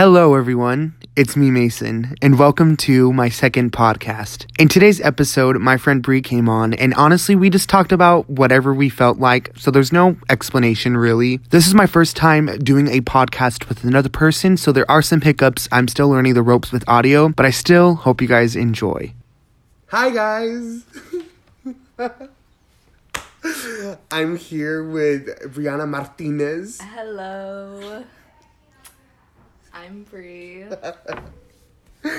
Hello, everyone. It's me, Mason, and welcome to my second podcast. In today's episode, my friend Bry came on, and honestly, we just talked about whatever we felt like, so there's no explanation really. This is my first time doing a podcast with another person, so there are some hiccups. I'm still learning the ropes with audio, but I still hope you guys enjoy. Hi, guys. I'm here with Brianna Martinez. Hello. I'm Bry.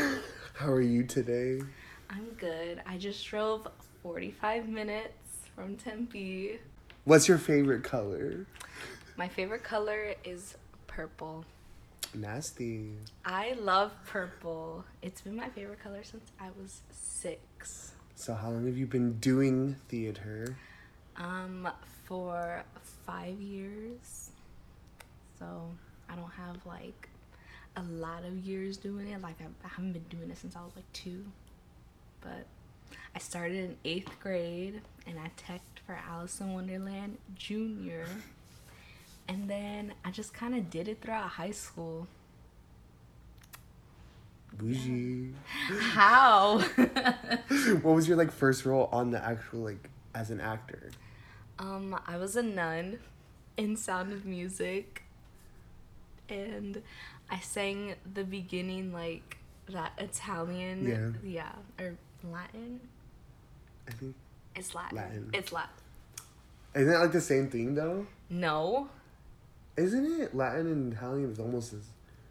How are you today? I'm good. I just drove 45 minutes from Tempe. What's your favorite color? My favorite color is purple. Nasty. I love purple. It's been my favorite color since I was six. So, how long have you been doing theater? Um, for five years. So, I don't have like a lot of years doing it. Like, I, I haven't been doing it since I was like two. But I started in eighth grade and I teched for Alice in Wonderland Junior. And then I just kind of did it throughout high school. Bougie. How? what was your like first role on the actual like as an actor? um, I was a nun in Sound of Music. And I sang the beginning like that Italian. Yeah. Yeah. Or Latin. I think It's Latin. Latin. It's Latin. isn't it like the same thing though? No. Isn't it Latin and Italian is almost as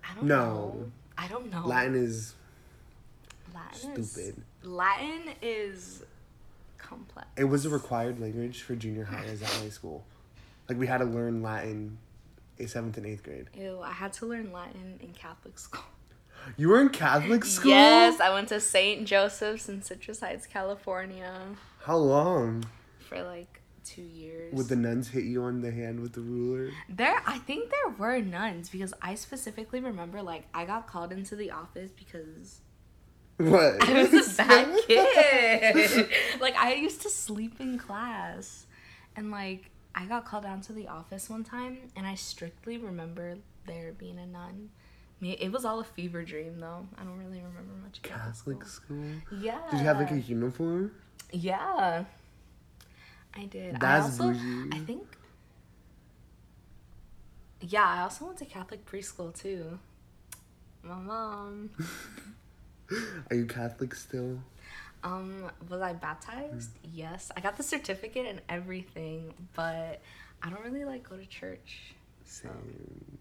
I don't No. know. I don't know. Latin is Latin is- stupid. Latin is complex. It was a required language for junior high as at my school. Like we had to learn Latin in seventh and eighth grade. Ew, I had to learn Latin in Catholic school. You were in Catholic school? Yes, I went to St. Joseph's in Citrus Heights, California How long? for like two years. Would the nuns hit you on the hand with the ruler? There, I think there were nuns because I specifically remember like I got called into the office because What? I was a bad kid. like I used to sleep in class, and like I got called down to the office one time, and I strictly remember there being a nun. It was all a fever dream though. I don't really remember much. about Catholic school. school? Yeah. Did you have like a uniform? Yeah. I did. I That's also, bougie. I think. Yeah, I also went to Catholic preschool too. My mom. Are you Catholic still? Um, was I baptized? Yes. I got the certificate and everything, but I don't really like go to church. Same.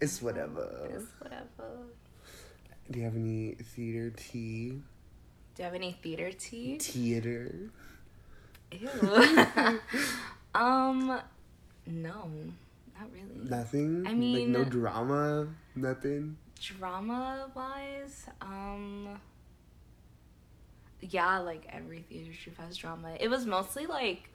It's whatever. It's whatever. Do you have any theater tea? Do you have any theater tea? Theater? Ew. um, no, not really. Nothing? I like mean- no drama? Nothing? drama wise um yeah like every theater troupe has drama. It was mostly like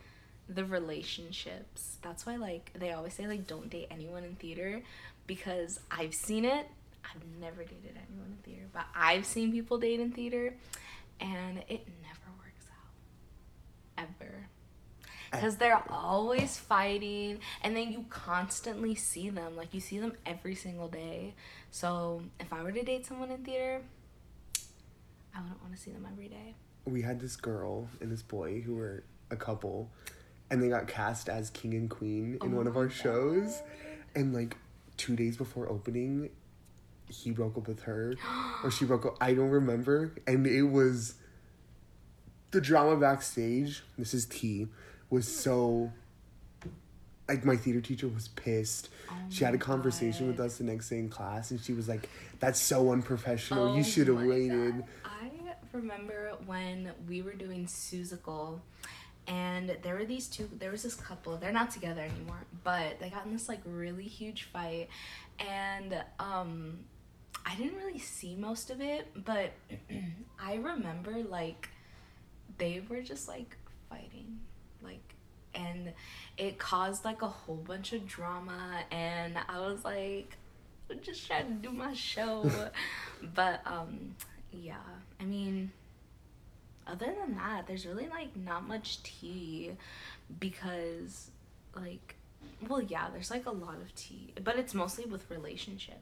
the relationships. That's why like they always say like don't date anyone in theater because i've seen it. I've never dated anyone in theater but i've seen people date in theater and it never works out. Ever. Eh. Because they're always fighting and then you constantly see them. Like you see them every single day. So if i were to date someone in theater i wouldn't want to see them every day We had this girl and this boy who were a couple, and they got cast as king and queen in Oh one of oh my our shows. And like two days before opening, he broke up with her, or she broke up. I don't remember. And it was the drama backstage. This is T. Was so. Like my theater teacher was pissed. Oh she had a Oh conversation with us the next day in class, and she was like, "That's so unprofessional. Oh you should have waited." God. Remember when we were doing Seussical and there were these two there was this couple, they're not together anymore, but they got in this like really huge fight and um I didn't really see most of it, but I remember like they were just like fighting. Like and it caused like a whole bunch of drama and I was like I'm just trying to do my show. but um yeah, I mean other than that, there's really like not much tea because like well yeah, there's like a lot of tea, but it's mostly with relationships.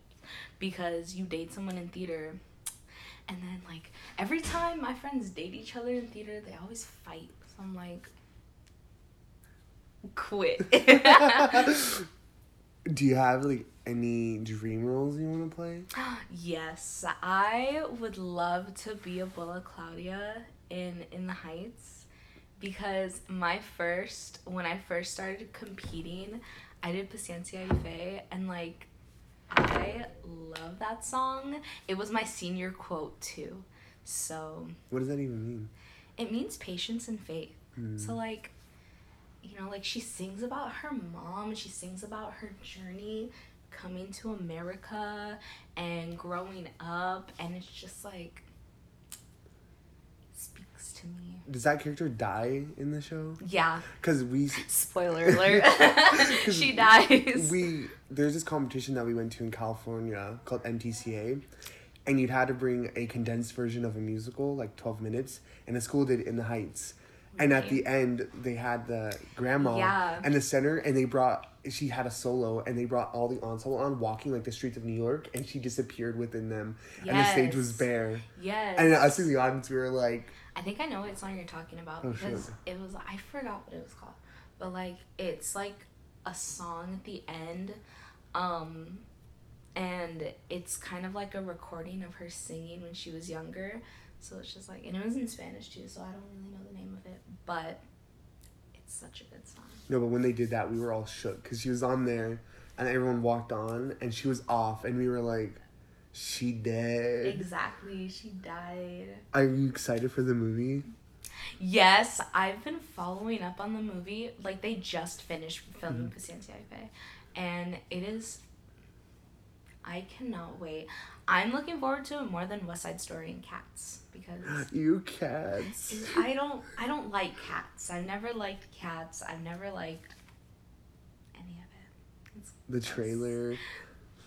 because you date someone in theater and then like every time my friends date each other in theater they always fight so i'm like quit Do you have like any dream roles you want to play? yes i would love to be Abuela Claudia in in the heights because my first when i first started competing i did paciencia y fe and like i love that song it was my senior quote too so What does that even mean? it means patience and faith. Hmm. So like, you know, like she sings about her mom, she sings about her journey coming to America and growing up and it's just like speaks to me. Does that character die in the show? Yeah. Because we Spoiler alert. she dies. we there's this competition that we went to in California called MTCA, and you'd had to bring a condensed version of a musical, like twelve minutes, and the school did In the Heights. And at the end, they had the grandma Yeah. and the center, and they brought. She had a solo, and they brought all the ensemble on, walking like the streets of New York, and she disappeared within them, and the stage was bare. yes. And us in the audience, we were like, I think I know what song you're talking about Oh, because shit. it was I forgot what it was called. But like it's like a song at the end um and it's kind of like a recording of her singing when she was younger. So it's just like and it was in Spanish too, so I don't really know the name of it, but it's such a good song. No, but when they did that, we were all shook because she was on there, and everyone walked on, and she was off, and we were like, "She dead." Exactly, she died. Are you excited for the movie? Yes, I've been following up on the movie. Like they just finished filming mm-hmm. y Fe, and it is. I cannot wait. I'm looking forward to it more than West Side Story and Cats because You cats. I don't I don't like cats. I've never liked cats. I've never liked any of it. It's The trailer.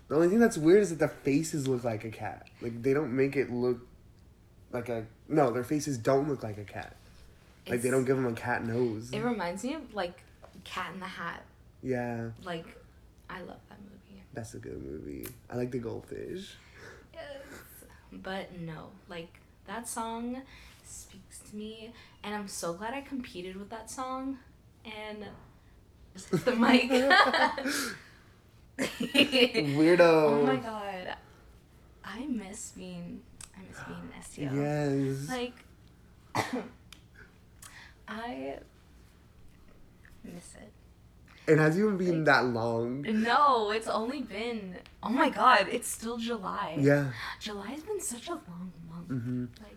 The only thing that's weird is that the faces look like a cat. Like they don't make it look like a no. Their faces don't look like a cat. Like they don't give them a cat nose. It reminds me of like Cat in the Hat. Yeah, Like, I love that movie. that's a good movie. I like the goldfish. Yes. But no, like that song speaks to me, and I'm so glad I competed with that song. And the mic. Weirdo. oh my god, I miss being, I miss being an STO. Yes. Like, I miss it. it hasn't even been that long. No, it's only been. Oh my god, it's still July. Yeah. July's been such a long month. hmm Like,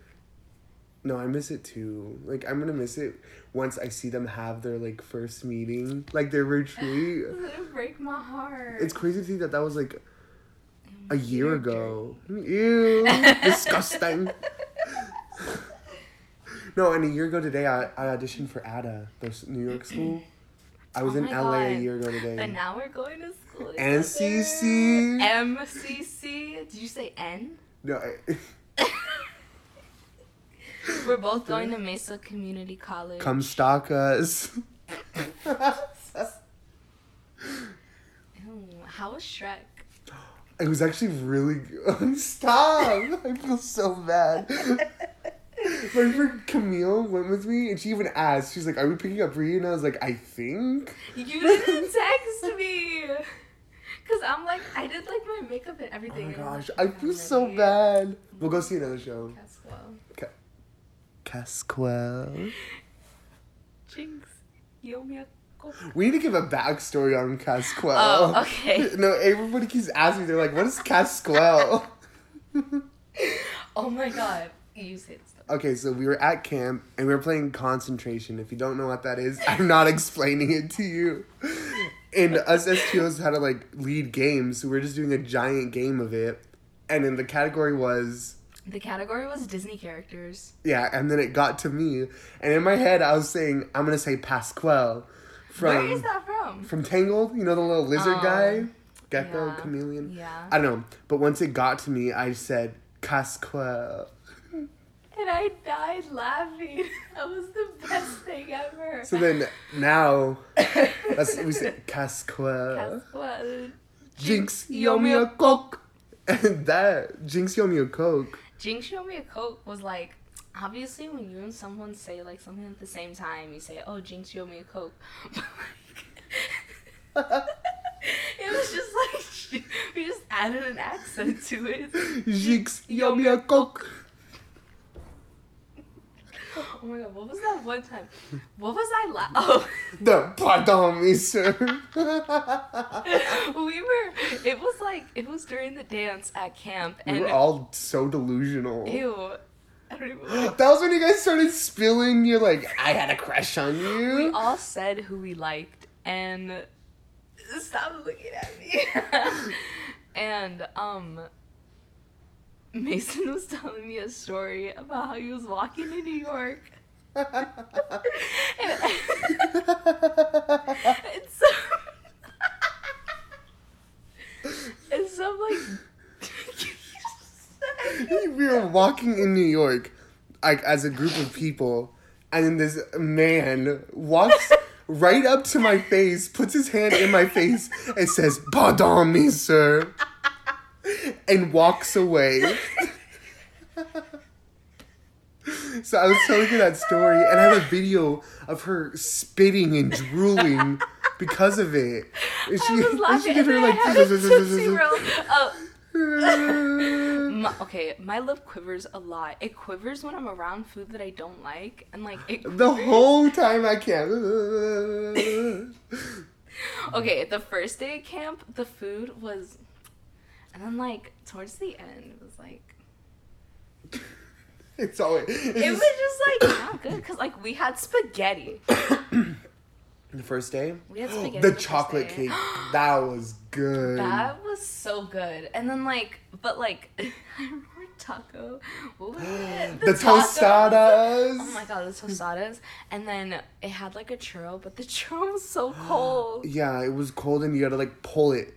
No, I miss it too. Like I'm gonna miss it once I see them have their like first meeting, like their retreat. it's gonna break my heart. It's crazy to think that that was like a year ago. Ew, disgusting. No, and a year ago today, I, I auditioned for AMDA, the New York school. I was Oh in LA a year ago today. And now we're going to school. NCC. together. MCC. Did you say N? No, I, We're both going to Mesa Community College. come stalk us. Ew, how was Shrek? It was actually really good. Stop! I feel so bad. My friend Camille went with me and she even asked, she's like, Are we picking up Reed? And I was like, I think. You didn't text me. Cause I'm like, I did like my makeup and everything. Oh my gosh, I feel so bad. We'll go see another show. Caswell. Casquel. Jinx. Yo me We need to give a backstory on Casquel. Oh, okay. no, everybody keeps asking. They're like, "What is Casquel?" Oh my god. You say it stuff. okay, so we were at camp and we were playing concentration. If you don't know what that is, I'm not explaining it to you. And us STOs had to like lead games, so we are just doing a giant game of it. And then the category was The category was Disney characters. yeah, and then it got to me, and in my head I was saying I'm gonna say Pasquale from Where is that from? from Tangled. You know the little lizard Oh, guy, gecko, yeah. chameleon. Yeah. I don't know, but once it got to me, I said Casquel. And I died laughing. That was the best thing ever. So then now that's we say Casquel. Caswell. Jinx, yo me a cock. And that Jinx owe me a coke. Jinx showed me a coke was like obviously when you and someone say like something at the same time, you say, "Oh, Jinx showed me a coke." it was just like we just added an accent to it. Jinx you owe me a coke. Oh my god, what was that one time? What was I la- Oh, The pardon me, sir. we were. It was like it was during the dance at camp, we and were all so delusional. ew. I don't even. That was when you guys started spilling. You're like, I had a crush on you. We all said who we liked, and stop looking at me. and um, Mason was telling me a story about how he was walking in New York. and, and so, and so I'm like, we were walking in New York, like as a group of people, and then this man walks right up to my face, puts his hand in my face, and says, "Pardon me, sir," and walks away. so I was telling her that story, and I have a video of her spitting and drooling because of it. And I was laughing, and I had a Tootsie Roll. Oh, My, okay, my lip quivers a lot. It quivers when I'm around food that I don't like, and like it. The whole time I can't. Okay, the first day at camp, the food was, and then like towards the end, it was like It's always. It's it was just like not good because like we had spaghetti. the first day. We had spaghetti. The first chocolate cake. That was good. That was so good, and then like, but like, I remember taco. What was it? the tacos. tostadas. Oh my god, the tostadas, and then it had like a churro, but the churro was so cold. Yeah, it was cold and you had to like pull it.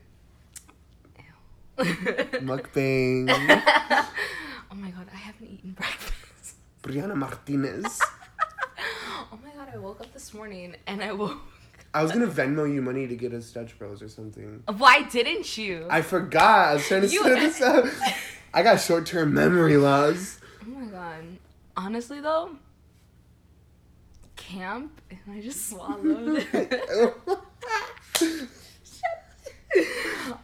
Mukbang. oh my god, I haven't eaten breakfast. Brianna Martinez. Oh my god, I woke up this morning and I woke. I was gonna Venmo you money to get us Dutch Bros or something. Why didn't you? I forgot. I was trying to You- set this up. I got short term memory loss. oh my god. Honestly though, camp and I just swallowed.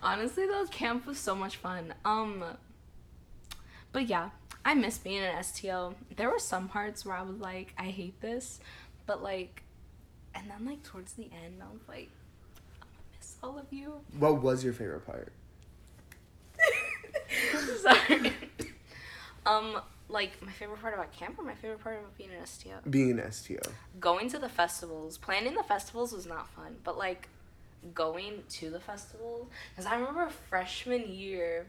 Honestly though, camp was so much fun. Um but yeah, I miss being an STO. There were some parts where I was like, I hate this, but like and then like towards the end I was like, I'm gonna miss all of you. what was your favorite part? Sorry. um, like my favorite part about camp or my favorite part about being an STO? Being an STO. Going to the festivals. Planning the festivals was not fun, but like going to the festival Because I remember freshman year,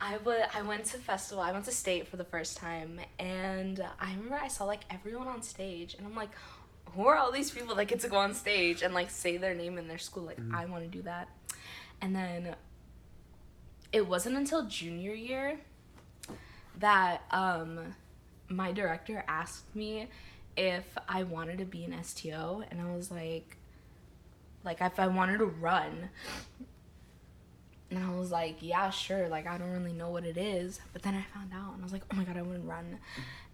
I would I went to festival. I went to state for the first time, and I remember I saw like everyone on stage, and I'm like, who are all these people that get to go on stage and like say their name in their school? Like I want to do that, and then it wasn't until junior year that um my director asked me if I wanted to be an STO and I was like like if I wanted to run and I was like, yeah, sure. Like I don't really know what it is, but then I found out and I was like, oh my god, I to run.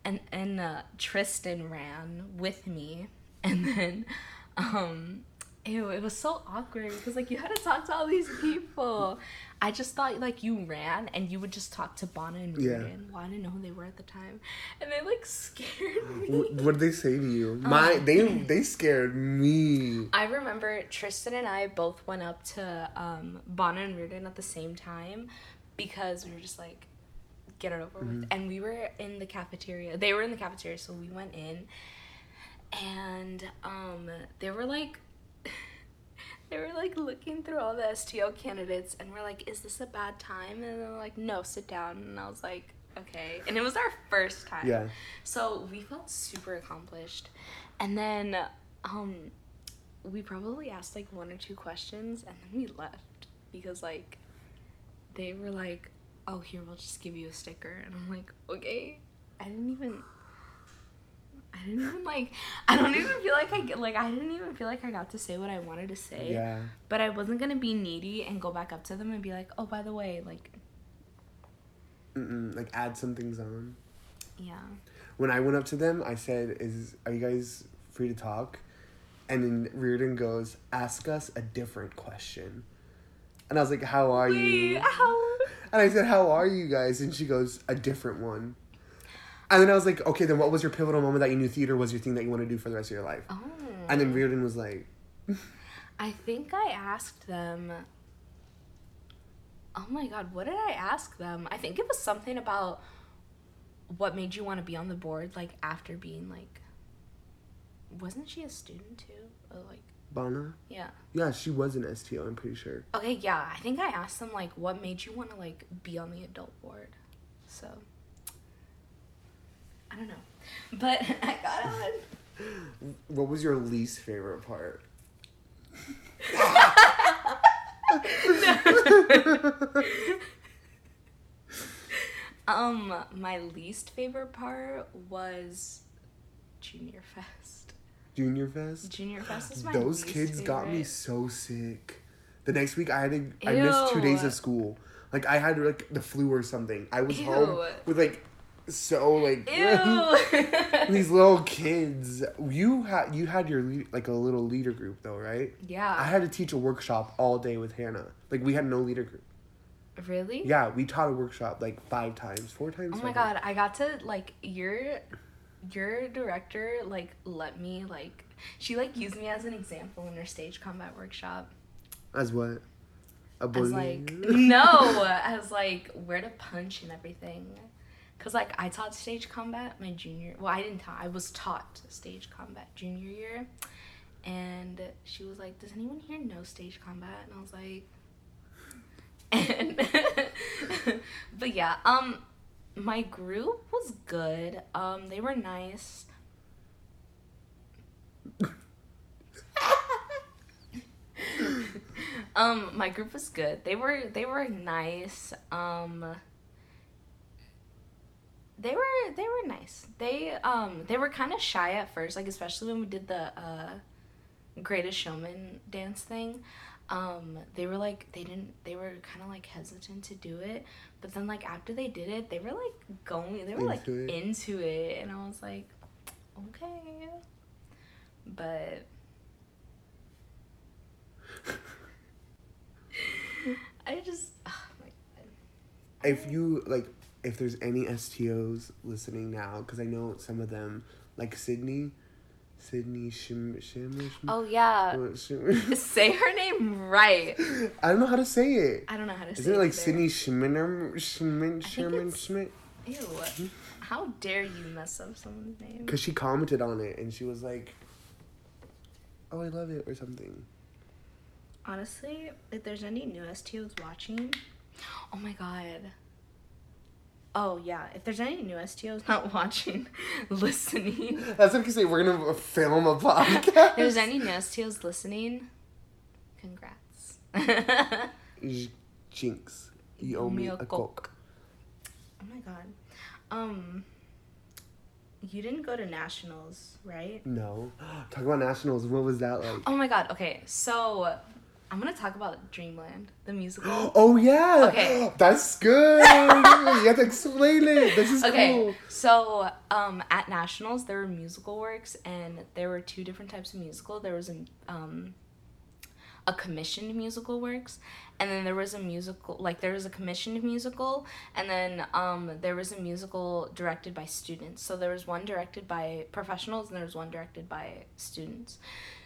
And and uh, Tristan ran with me, and then um, ew, it was so awkward because like you had to talk to all these people. I just thought like you ran and you would just talk to Bonna and Yeah. Reardon. Well, I didn't know who they were at the time, and they like scared me. What, did they say to you? My Um, they they scared me. I remember Tristan and I both went up to um, Bonna and Reardon at the same time because we were just like, get it over with. And we were in the cafeteria. They were in the cafeteria, so we went in. And um, they were like, they were like looking through all the STO candidates and we're like, is this a bad time? And they're like, no, sit down. And I was like, okay. And it was our first time. Yeah. So we felt super accomplished. And then um we probably asked like one or two questions and then we left because like they were like, "Oh, here we'll just give you a sticker." And I'm like, "Okay." I didn't even I didn't even like I don't even feel like I get like I didn't even feel like I got to say what I wanted to say. Yeah. But I wasn't going to be needy and go back up to them and be like, "Oh, by the way, like Mm-mm, like add some things on. Yeah. When I went up to them, I said, "Is are you guys free to talk?" And then Reardon goes, "Ask us a different question." And I was like, "How are you?" Wait, how? And I said, "How are you guys?" And she goes, "A different one." And then I was like, "Okay, then what was your pivotal moment that you knew theater was your thing that you want to do for the rest of your life?" Oh. And then Reardon was like, I think I asked them. Oh my god, what did I ask them? I think it was something about what made you want to be on the board, like after being like. Wasn't she a student too? Or like, "Bana." yeah. Yeah, she was an STO. I'm pretty sure. Okay, yeah. I think I asked them like what made you want to like be on the adult board. So I don't know. But I got on. What was your least favorite part? Um, my least favorite part was Junior Fest. Junior Fest. Junior Fest is my Those kids got me so sick. The next week I had to, I missed two days of school. Like I had like the flu or something. I was home with like so like Ew. these little kids. You had you had your lead, like a little leader group though, right? yeah. I had to teach a workshop all day with Hannah. Like we had no leader group. really? Yeah, we taught a workshop like five times, four times. Oh my god, I got to like your your director like let me like she like used me as an example in her stage combat workshop. As what? A As like no, as like where to punch and everything. Cause like I taught stage combat my junior. Well, I didn't taught. I was taught stage combat junior year, and she was like, "Does anyone here know stage combat?" And I was like, and but yeah, um, my group was good. Um, they were nice. um, my group was good. They were they were nice. Um, they were they were nice. They um they were kind of shy at first, like especially when we did the uh Greatest Showman dance thing. Um, they were like they didn't they were kind of like hesitant to do it, but then like after they did it, they were like going they were like Into it. into it, and I was like, okay, but. I just, oh my god. if you like if there's any STOs listening now because I know some of them like Sydney Sydney Shim Shim, Shim Oh yeah, Shim- say her name right. I don't know how to say it. I don't know how to say Isn't it like either. Sydney Schminner Schmin think Sherman it's- Schmidt? Ew. How dare you mess up someone's name? Because she commented on it and she was like, "Oh, I love it" or something. Honestly, if there's any new STOs watching, oh my god. Oh yeah, if there's any new STOs not watching, listening. That's what I say. We're gonna film a podcast. If there's any new STOs listening, congrats. Jinx, you owe me a coke. Oh my god. Um you didn't go to nationals, right? No, talk about nationals. What was that like? Oh my god. Okay. So I'm to talk about Dreamland, the musical. Oh yeah. Okay. That's good. you have to explain it. This is Okay. cool. So, um at nationals there were musical works and there were two different types of musical. There was a um a commissioned musical works and then there was a musical like there was a commissioned musical and then um there was a musical directed by students so there was one directed by professionals and there was one directed by students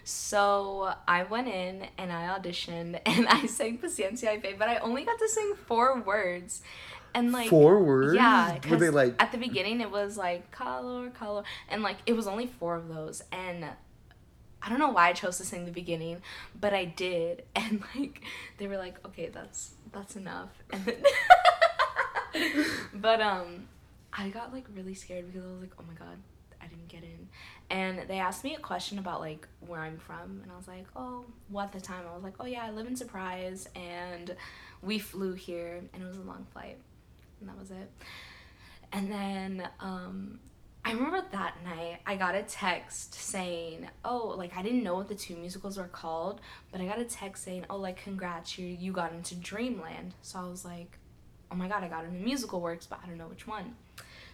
so i went in and i auditioned and i sang paciencia y fe but i only got to sing four words and like Four words. yeah, Were they like? at the beginning it was like color, color, and like it was only four of those, and I don't know why I chose to sing the beginning, but I did, and like they were like, okay, that's that's enough, and then, but um, I got like really scared because I was like, oh my god, I didn't get in, and they asked me a question about like where I'm from, and I was like, oh, what the time I was like, oh yeah, I live in Surprise, and we flew here, and it was a long flight and that was it. And then um, I remember that night I got a text saying, "Oh, like I didn't know what the two musicals were called, but I got a text saying, "Oh, like congrats, you you got into Dreamland." So I was like, oh my god, I got into musical works, but I don't know which one.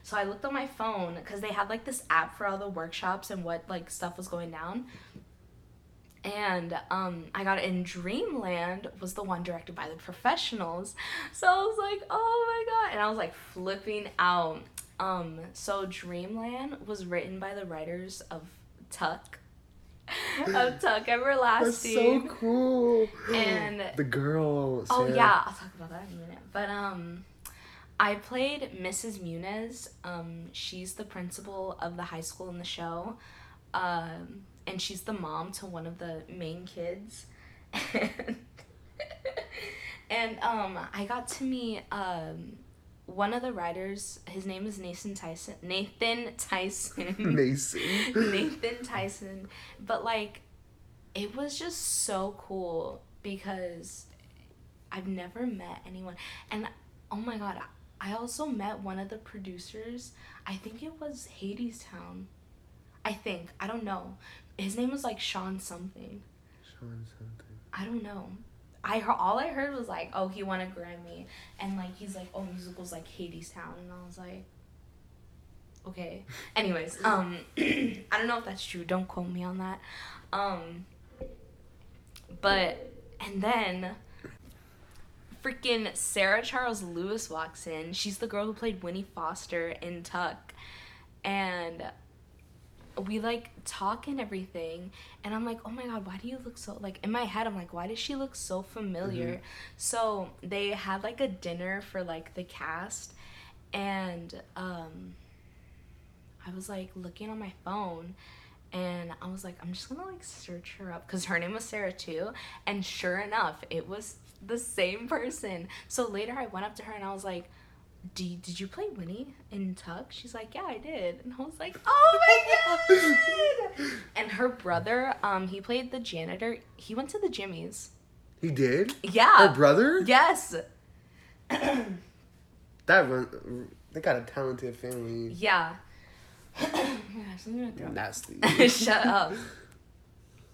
So I looked on my phone because they had like this app for all the workshops and what like stuff was going down. And um, I got in Dreamland was the one directed by the professionals. So I was like, oh my god. And I was like flipping out. Um, so Dreamland was written by the writers of Tuck. of Tuck Everlasting. That's so cool. And the girl. Oh yeah, I'll talk about that in a minute. But um I played Mrs. Muniz. Um she's the principal of the high school in the show. Um and she's the mom to one of the main kids. and um I got to meet um one of the writers, his name is Nathan Tysen. Nathan Tysen. Mason. Nathan Tysen. But like it was just so cool because I've never met anyone and oh my god, I also met one of the producers. I think it was Hadestown. I think. I don't know. His name was like Sean something. Sean something. I don't know. I heard all I heard was like, oh, he won a Grammy, and like he's like, oh, musicals like Hadestown, and I was like, okay. Anyways, um, I don't know if that's true. Don't quote me on that. Um, but and then freaking Sarah Charles Lewis walks in. She's the girl who played Winnie Foster in Tuck, and we like talk and everything and i'm like oh my god why do you look so like in my head i'm like why does she look so familiar Mhm. so they had like a dinner for like the cast and um i was like looking on my phone and i was like i'm just gonna like search her up because her name was sarah too and sure enough it was the same person so later i went up to her and i was like you, did you play Winnie in Tuck? She's like, yeah, I did. And I was like, oh my god! and her brother, um, he played the janitor. He went to the Jimmys. He did? Yeah. Her brother? Yes. That run, they got a talented family. Yeah. oh my gosh, I'm gonna throw. Nasty. Shut up.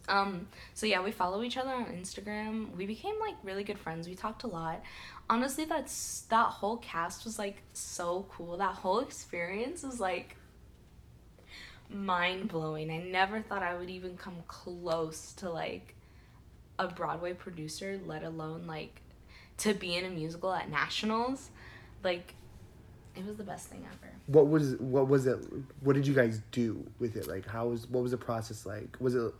Um, so yeah, we follow each other on Instagram. We became like really good friends. We talked a lot. Honestly, that's that whole cast was like so cool. That whole experience was like mind blowing. I never thought I would even come close to like a Broadway producer, let alone like to be in a musical at nationals. Like it was the best thing ever. what was what was it? What did you guys do with it? Like, how was what was the process like? Was it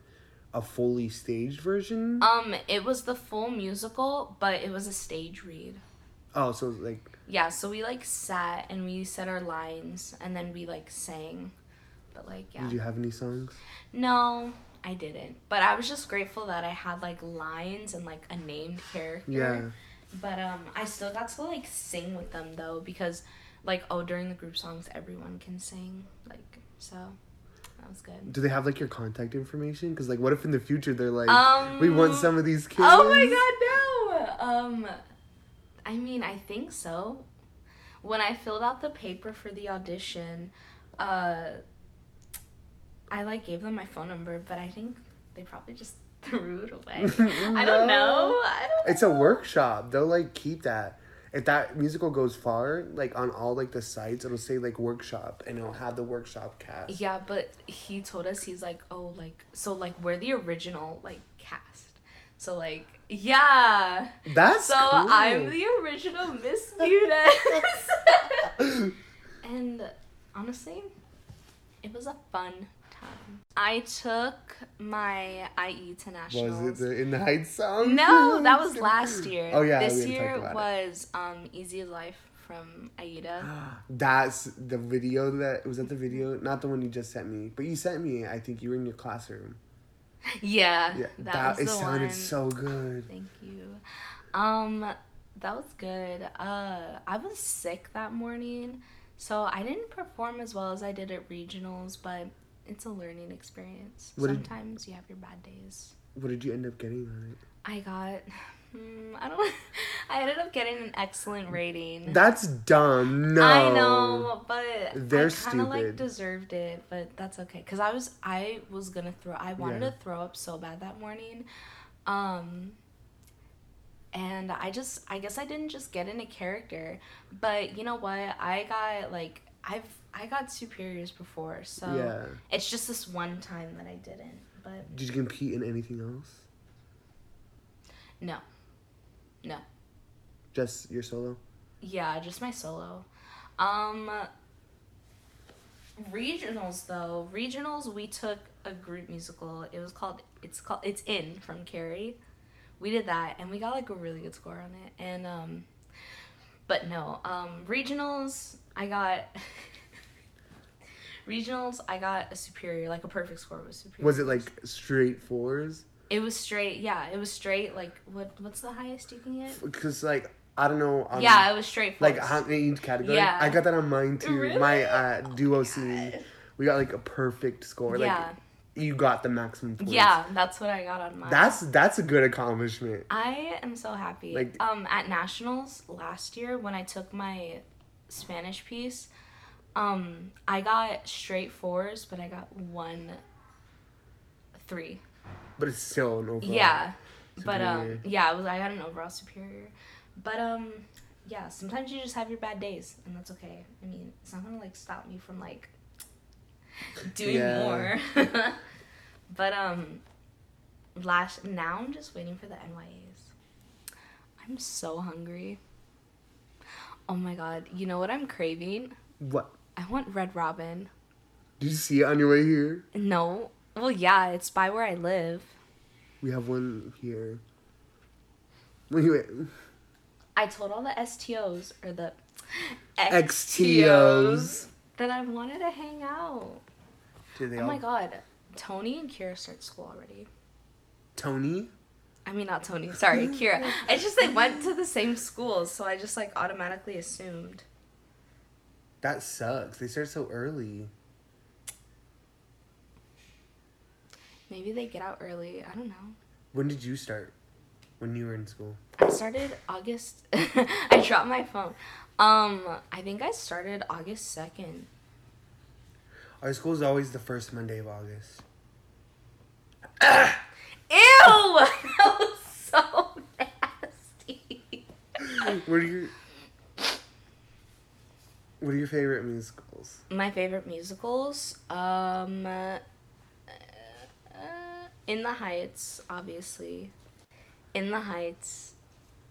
a fully staged version? Um, it was the full musical, but it was a stage read. oh, so like Yeah, so we like sat and we said our lines and then we like sang. But like yeah. did you have any songs? No, I didn't. But I was just grateful that I had like lines and like a named character. Yeah. But um I still got to like sing with them though because like oh during the group songs everyone can sing. Like so that was good. Do they have like your contact information? Because like, what if in the future they're like, Um, we want some of these kids? Oh my god, no. Um I mean, I think so. When I filled out the paper for the audition, uh I like gave them my phone number, but I think they probably just threw it away. I don't know. I don't It's a workshop. They'll like keep that. If that musical goes far, like on all like the sites, it'll say like workshop, and it'll have the workshop cast. Yeah, but he told us he's like, "Oh, like so like we're the original like cast." So like, yeah. That's so cool. I'm the original Miss Munis. and honestly, it was a fun. I took my IE to nationals. Was it the In the Heights song? no, that was last year. Oh, yeah, This year was um Easy Life from Aida. That's the video that was that the video, not the one you just sent me, but you sent me. I think you were in your classroom. Yeah, Yeah, that, that, was it sounded one. so good. Thank you. Um, that was good. Uh, I was sick that morning, so I didn't perform as well as I did at regionals, but it's a learning experience. What did- Sometimes you have your bad days. What did you end up getting on it? I got, hmm, I don't, I ended up getting an excellent rating. That's dumb. No. I know, but They're I kind of like deserved it, but that's okay. Cause I was I was gonna throw. I wanted Yeah. to throw up so bad that morning, um, and I just I guess I didn't just get into character, but you know what? I got like I've I got superiors before, so Yeah. it's just this one time that I didn't. But Did you compete in anything else? no, no, Just your solo? yeah, just my solo. Um, regionals though, regionals we took a group musical. It was called it's called it's in from Carrie. We did that and we got like a really good score on it. And um, but no, um, regionals I got. regionals i got a superior like a perfect score was superior Was it like straight fours? It was straight. Yeah, it was straight. Like what? What's the highest you can get? Because like I don't know. On, yeah, it was straight. Like fours. in each category. Yeah. I got that on mine too. Really? My uh, duo scene. We got like a perfect score. Like Yeah. you got the maximum points. Yeah, that's what I got on mine. That's that's a good accomplishment. I am so happy. Like- um, at nationals last year when I took my Spanish piece, um, I got straight fours, but I got one three. But it's still an overall. Yeah, but um, yeah, it was. I got an overall superior, but um, yeah. Sometimes you just have your bad days, and that's okay. I mean, it's not gonna like stop me from like doing Yeah. more. but um, last now I'm just waiting for the NYAs. I'm so hungry. Oh my god! You know what I'm craving? What? I want Red Robin. Did you see it on your way here? No, well, yeah, it's by where I live. We have one here. Wait, wait. I told all the STOs or the XTOs. that I wanted to hang out. They Oh all? my god. Tony and Kira start school already. Tony? I mean, not Tony. Sorry, Kira. It's just they went to the same schools, so I just like automatically assumed. That sucks. They start so early. Maybe they get out early. I don't know. When did you start? When you were in school? I started August. I dropped my phone. Um, I think I started August second. Our school is always the first Monday of August. Ew! That was so nasty. what are your What are your favorite musicals? My favorite musicals, um, uh, uh, In the Heights, obviously. In the Heights,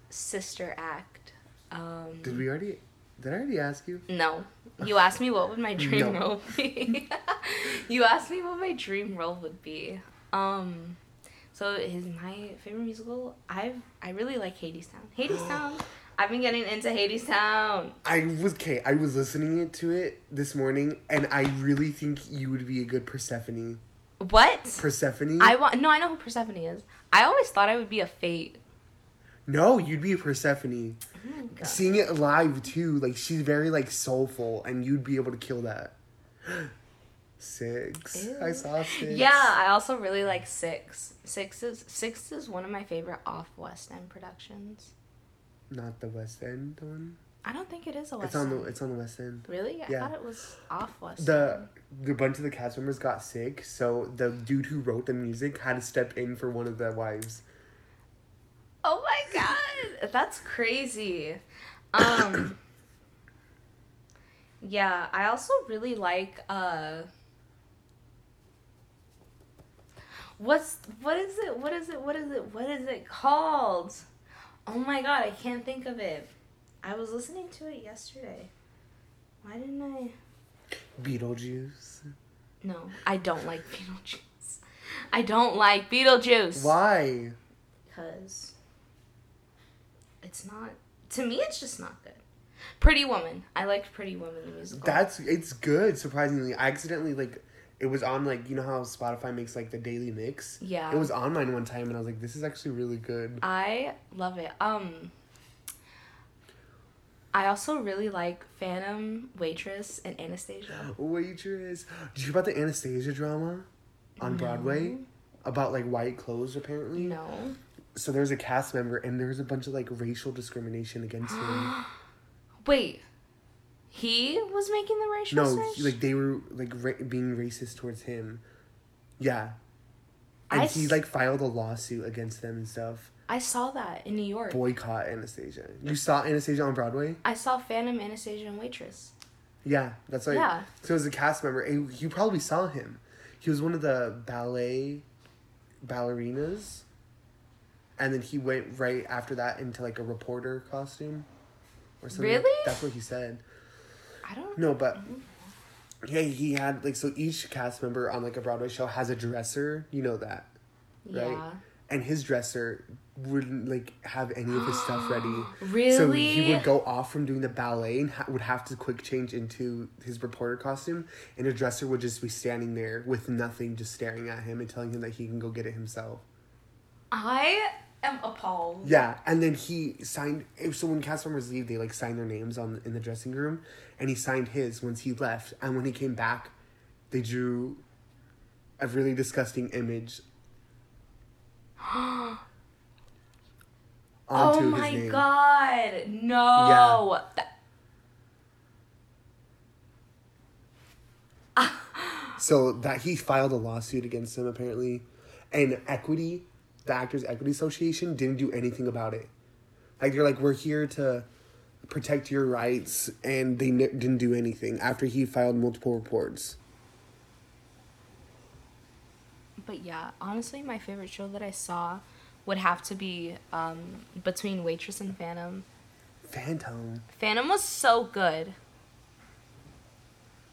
Sister Act. Um, Did we already Did I already ask you? no, you asked me what would my dream No. role be. you asked me what my dream role would be. Um, so his my favorite musical. I've I really like Hadestown. Hadestown. I've been getting into Hades Hadestown. I was okay. I was listening to it this morning, and I really think you would be a good Persephone. What? Persephone? I want no. I know who Persephone is. I always thought I would be a Fate. no, you'd be a Persephone. Oh Seeing it live too, like she's very like soulful, and you'd be able to kill that. Six. I saw six. Yeah, I also really like Six. Six is Six is one of my favorite off West End productions. Not the West End one. I don't think it is a West It's on End. the. It's on the West End. really? I yeah. thought it was off West The End. the bunch of the cast members got sick, so the dude who wrote the music had to step in for one of the wives. Oh my god, that's crazy. Um. yeah, I also really like uh. What's what is it? What is it? What is it? What is it called? Oh my god, I can't think of it. I was listening to it yesterday. Why didn't I? Beetlejuice. No, I don't like Beetlejuice. I don't like Beetlejuice. Why? Because it's not. To me, it's just not good. Pretty Woman. I liked Pretty Woman the musical. That's it's good. Surprisingly, I accidentally like it was on like you know how Spotify makes like the daily mix. yeah. It was on mine one time, and I was like, "This is actually really good." I love it. Um. I also really like Phantom Waitress and Anastasia. Waitress. Did you hear about the Anastasia drama on Broadway about like white clothes apparently? No. So there's a cast member, and there's a bunch of like racial discrimination against him. Wait. He was making the racial no, like they were like ra- being racist towards him. Yeah. And I he s- like filed a lawsuit against them and stuff. I saw that in New York. Boycott Anastasia. You saw Anastasia on Broadway? I saw Phantom, Anastasia, and Waitress. Yeah, that's right. Yeah. So as a cast member, and you probably saw him. He was one of the ballet ballerinas, and then he went right after that into like a reporter costume, or something. Really? That's what he said. I don't. No, but yeah, he had like so each cast member on like a Broadway show has a dresser. You know that, right? Yeah. And his dresser wouldn't like have any of his stuff ready. Really? So he would go off from doing the ballet and ha- would have to quick change into his reporter costume, and a dresser would just be standing there with nothing, just staring at him and telling him that he can go get it himself. I am appalled. Yeah, and then he signed. So when cast members leave, they like sign their names on in the dressing room, and he signed his once he left. And when he came back, they drew a really disgusting image onto oh my his name. god! No. That- So that he filed a lawsuit against him apparently, and Equity, the Actors Equity Association, didn't do anything about it. Like they're like, we're here to protect your rights, and they didn't do anything after he filed multiple reports. But yeah, honestly, my favorite show that I saw would have to be um, between Waitress and Phantom. Phantom. Phantom was so good.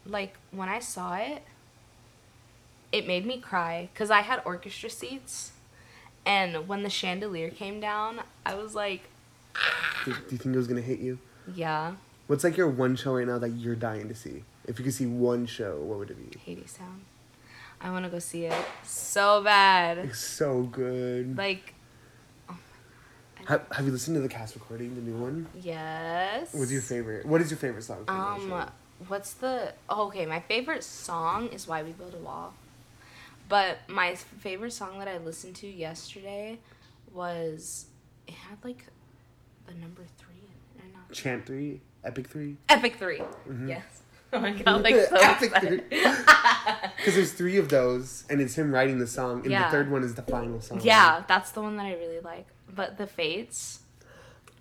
Like when I saw it, it made me cry because I had orchestra seats, and when the chandelier came down, I was like, Do, do you think it was gonna hit you? yeah, What's like your one show right now that you're dying to see? If you could see one show, what would it be? Hades Town. I want to go see it so bad. It's so good. Like, oh Have, have you listened to the cast recording, the new one? yes. What's your favorite? What is your favorite song? From that show? Um, what's the? Oh, okay, my favorite song is "Why We Build a Wall," but my favorite song that I listened to yesterday was it had like the number three in it, or not? Chant three, Epic three. Epic 3 mm-hmm. Yes. Oh my god, like so excited. Because there's three of those, and it's him writing the song, and Yeah. the third one is the final song. yeah, that's the one that I really like. But the Fates,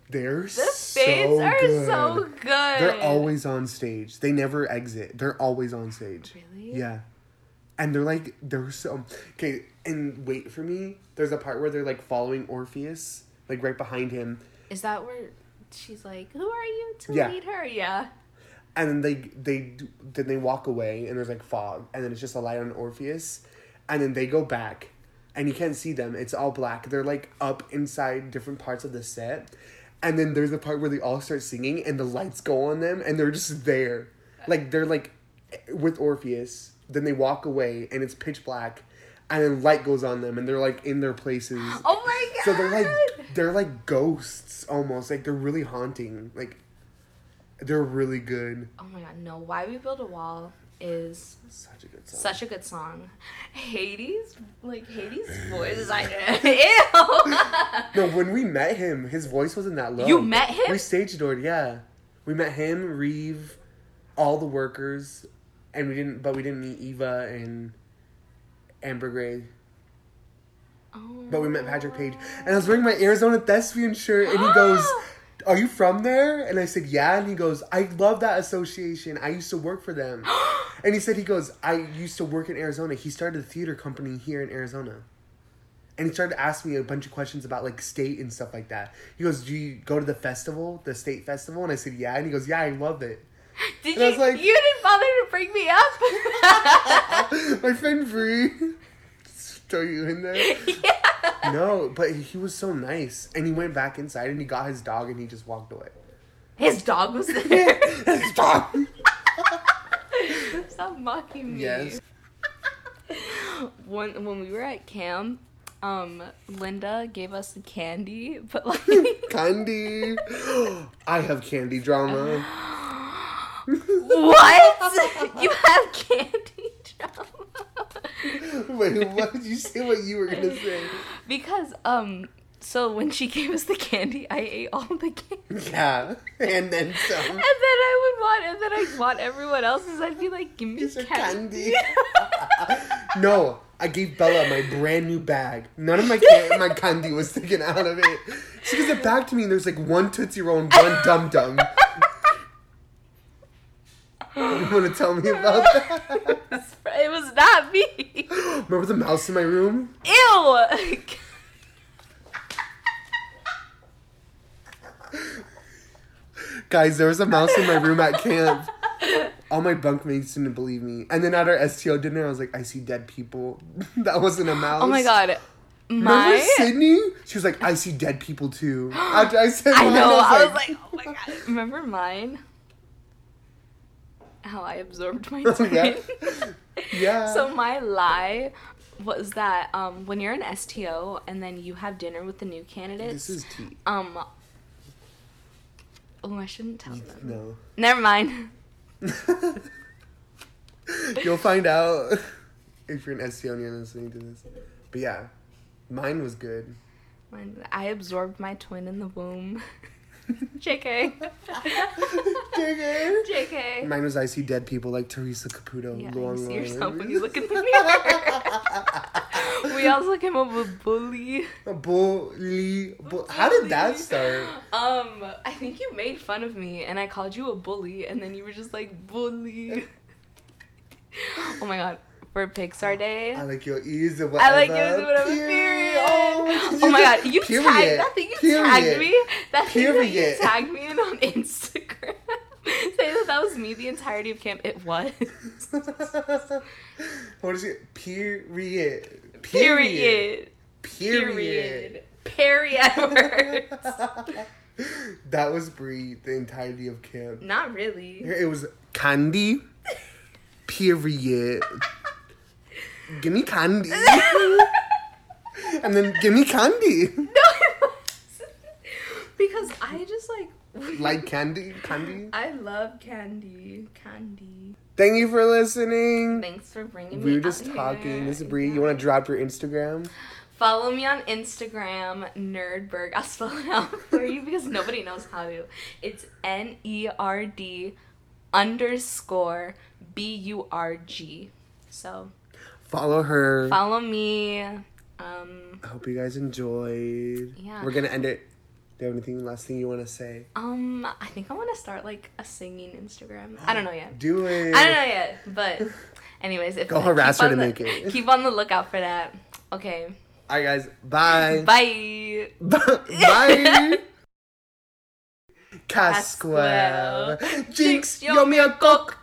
they're the so Fates are good. so good. They're always on stage. They never exit. They're always on stage. Really? Yeah. And they're like they're so okay. And wait for me. There's a part where they're like following Orpheus, like right behind him, Is that where she's like, "Who are you to Yeah. lead her?" Yeah. and then they they then they walk away, and there's like fog, and then it's just a light on Orpheus, and then they go back, and you can't see them. It's all black. They're like up inside different parts of the set, and then there's the part where they all start singing, and the lights go on them, and they're just there, like they're like with Orpheus. Then they walk away, and it's pitch black, and then light goes on them, and they're like in their places. Oh my god. So they're like they're like ghosts almost. Like they're really haunting. Like they're really good. Oh my god, no. Why We Build a Wall is Such a good song. such a good song. Hades, like Hades' voice is like, ew. no, when we met him, his voice wasn't that low. You met him? We stage doored, yeah. We met him, Reeve, all the workers, and we didn't. But we didn't meet Eva and Amber Gray. oh. But we met Patrick Page, and I was wearing my Arizona Thespian shirt, and he ah! goes, "Are you from there?" And I said, "Yeah." And he goes, "I love that association. I used to work for them." and he said, "He goes, I used to work in Arizona. He started a theater company here in Arizona." And he started asking me a bunch of questions about like state and stuff like that. He goes, "Do you go to the festival, the state festival?" And I said, "Yeah." And he goes, "Yeah, I love it." Did and I you? was like- you didn't bother to bring me up. my friend Bry, throw you in there. yeah. No, but he was so nice, and he went back inside and he got his dog and he just walked away. His dog was there. his dog. Stop mocking me. Yes. When when we were at camp, um, Linda gave us candy, but like Candy. I have candy drama. What? You have candy drama? Wait, what did you say? What you were gonna say? Because um, so when she gave us the candy, I ate all the candy, and Yeah, and then some. And then I would want, and then I want everyone else's, I'd be like, give me candy. candy. no, I gave Bella my brand new bag. None of my can- my candy was taken out of it. She gives it back to me, and there's like one Tootsie Roll and one Dum Dum. You want to tell me about that? it was not me. Remember the mouse in my room? Ew. Guys, there was a mouse in my room at camp. All my bunkmates didn't believe me. And then at our STO dinner, I was like, I see dead people. that wasn't a mouse. Oh my god. Remember Sydney? She was like, I see dead people too. After I said I mine, know. I was like, oh my god. Remember mine? How I absorbed my twin. yeah. yeah. So my lie was that um, when you're an STO and then you have dinner with the new candidates, this is tea. um, oh, I shouldn't tell them. No. Never mind. You'll find out if you're an STO and you're listening to this. But yeah, mine was good. Mine, I absorbed my twin in the womb. JK. JK. JK. Mine was I see dead people like Teresa Caputo. Yeah, long you see yourself when you look in the mirror. we also came up with bully. A bully. Bu- How did that start? Um, I think you made fun of me and I called you a bully and then you were just like bully. oh my god. For Pixar Day. I like your ears and I whatever. like yours and whatever. Period. Oh, Oh my god, you Period. tagged that thing you tagged Period. me. That thing that you Period. tagged me in on Instagram. Say that that was me the entirety of camp. It was. what is it? Period. Period. Period. Period. Edwards. that was Bry the entirety of camp. Not really. It was candy. Period. Give me candy. and then give me candy. No. Because I just like Like candy? Candy? I love candy. Candy. Thank you for listening. Thanks for bringing me. We were just talking. here. This is Bry. You want to drop your Instagram? Follow me on Instagram, Nerdburg. I'll spell it out for you because nobody knows how to. It's N E R D underscore B U R G. So Follow her. follow me. Um, I hope you guys enjoyed. Yeah. We're gonna end it. Do you have anything last thing you want to say? um, I think I want to start like a singing Instagram. I don't know yet. Do it. I don't know yet, but anyways, if Go harass her to the- make it. Keep on the lookout for that. Okay. All right, guys. Bye. Bye. Bye. Casquel. Jinx, yo me a cock.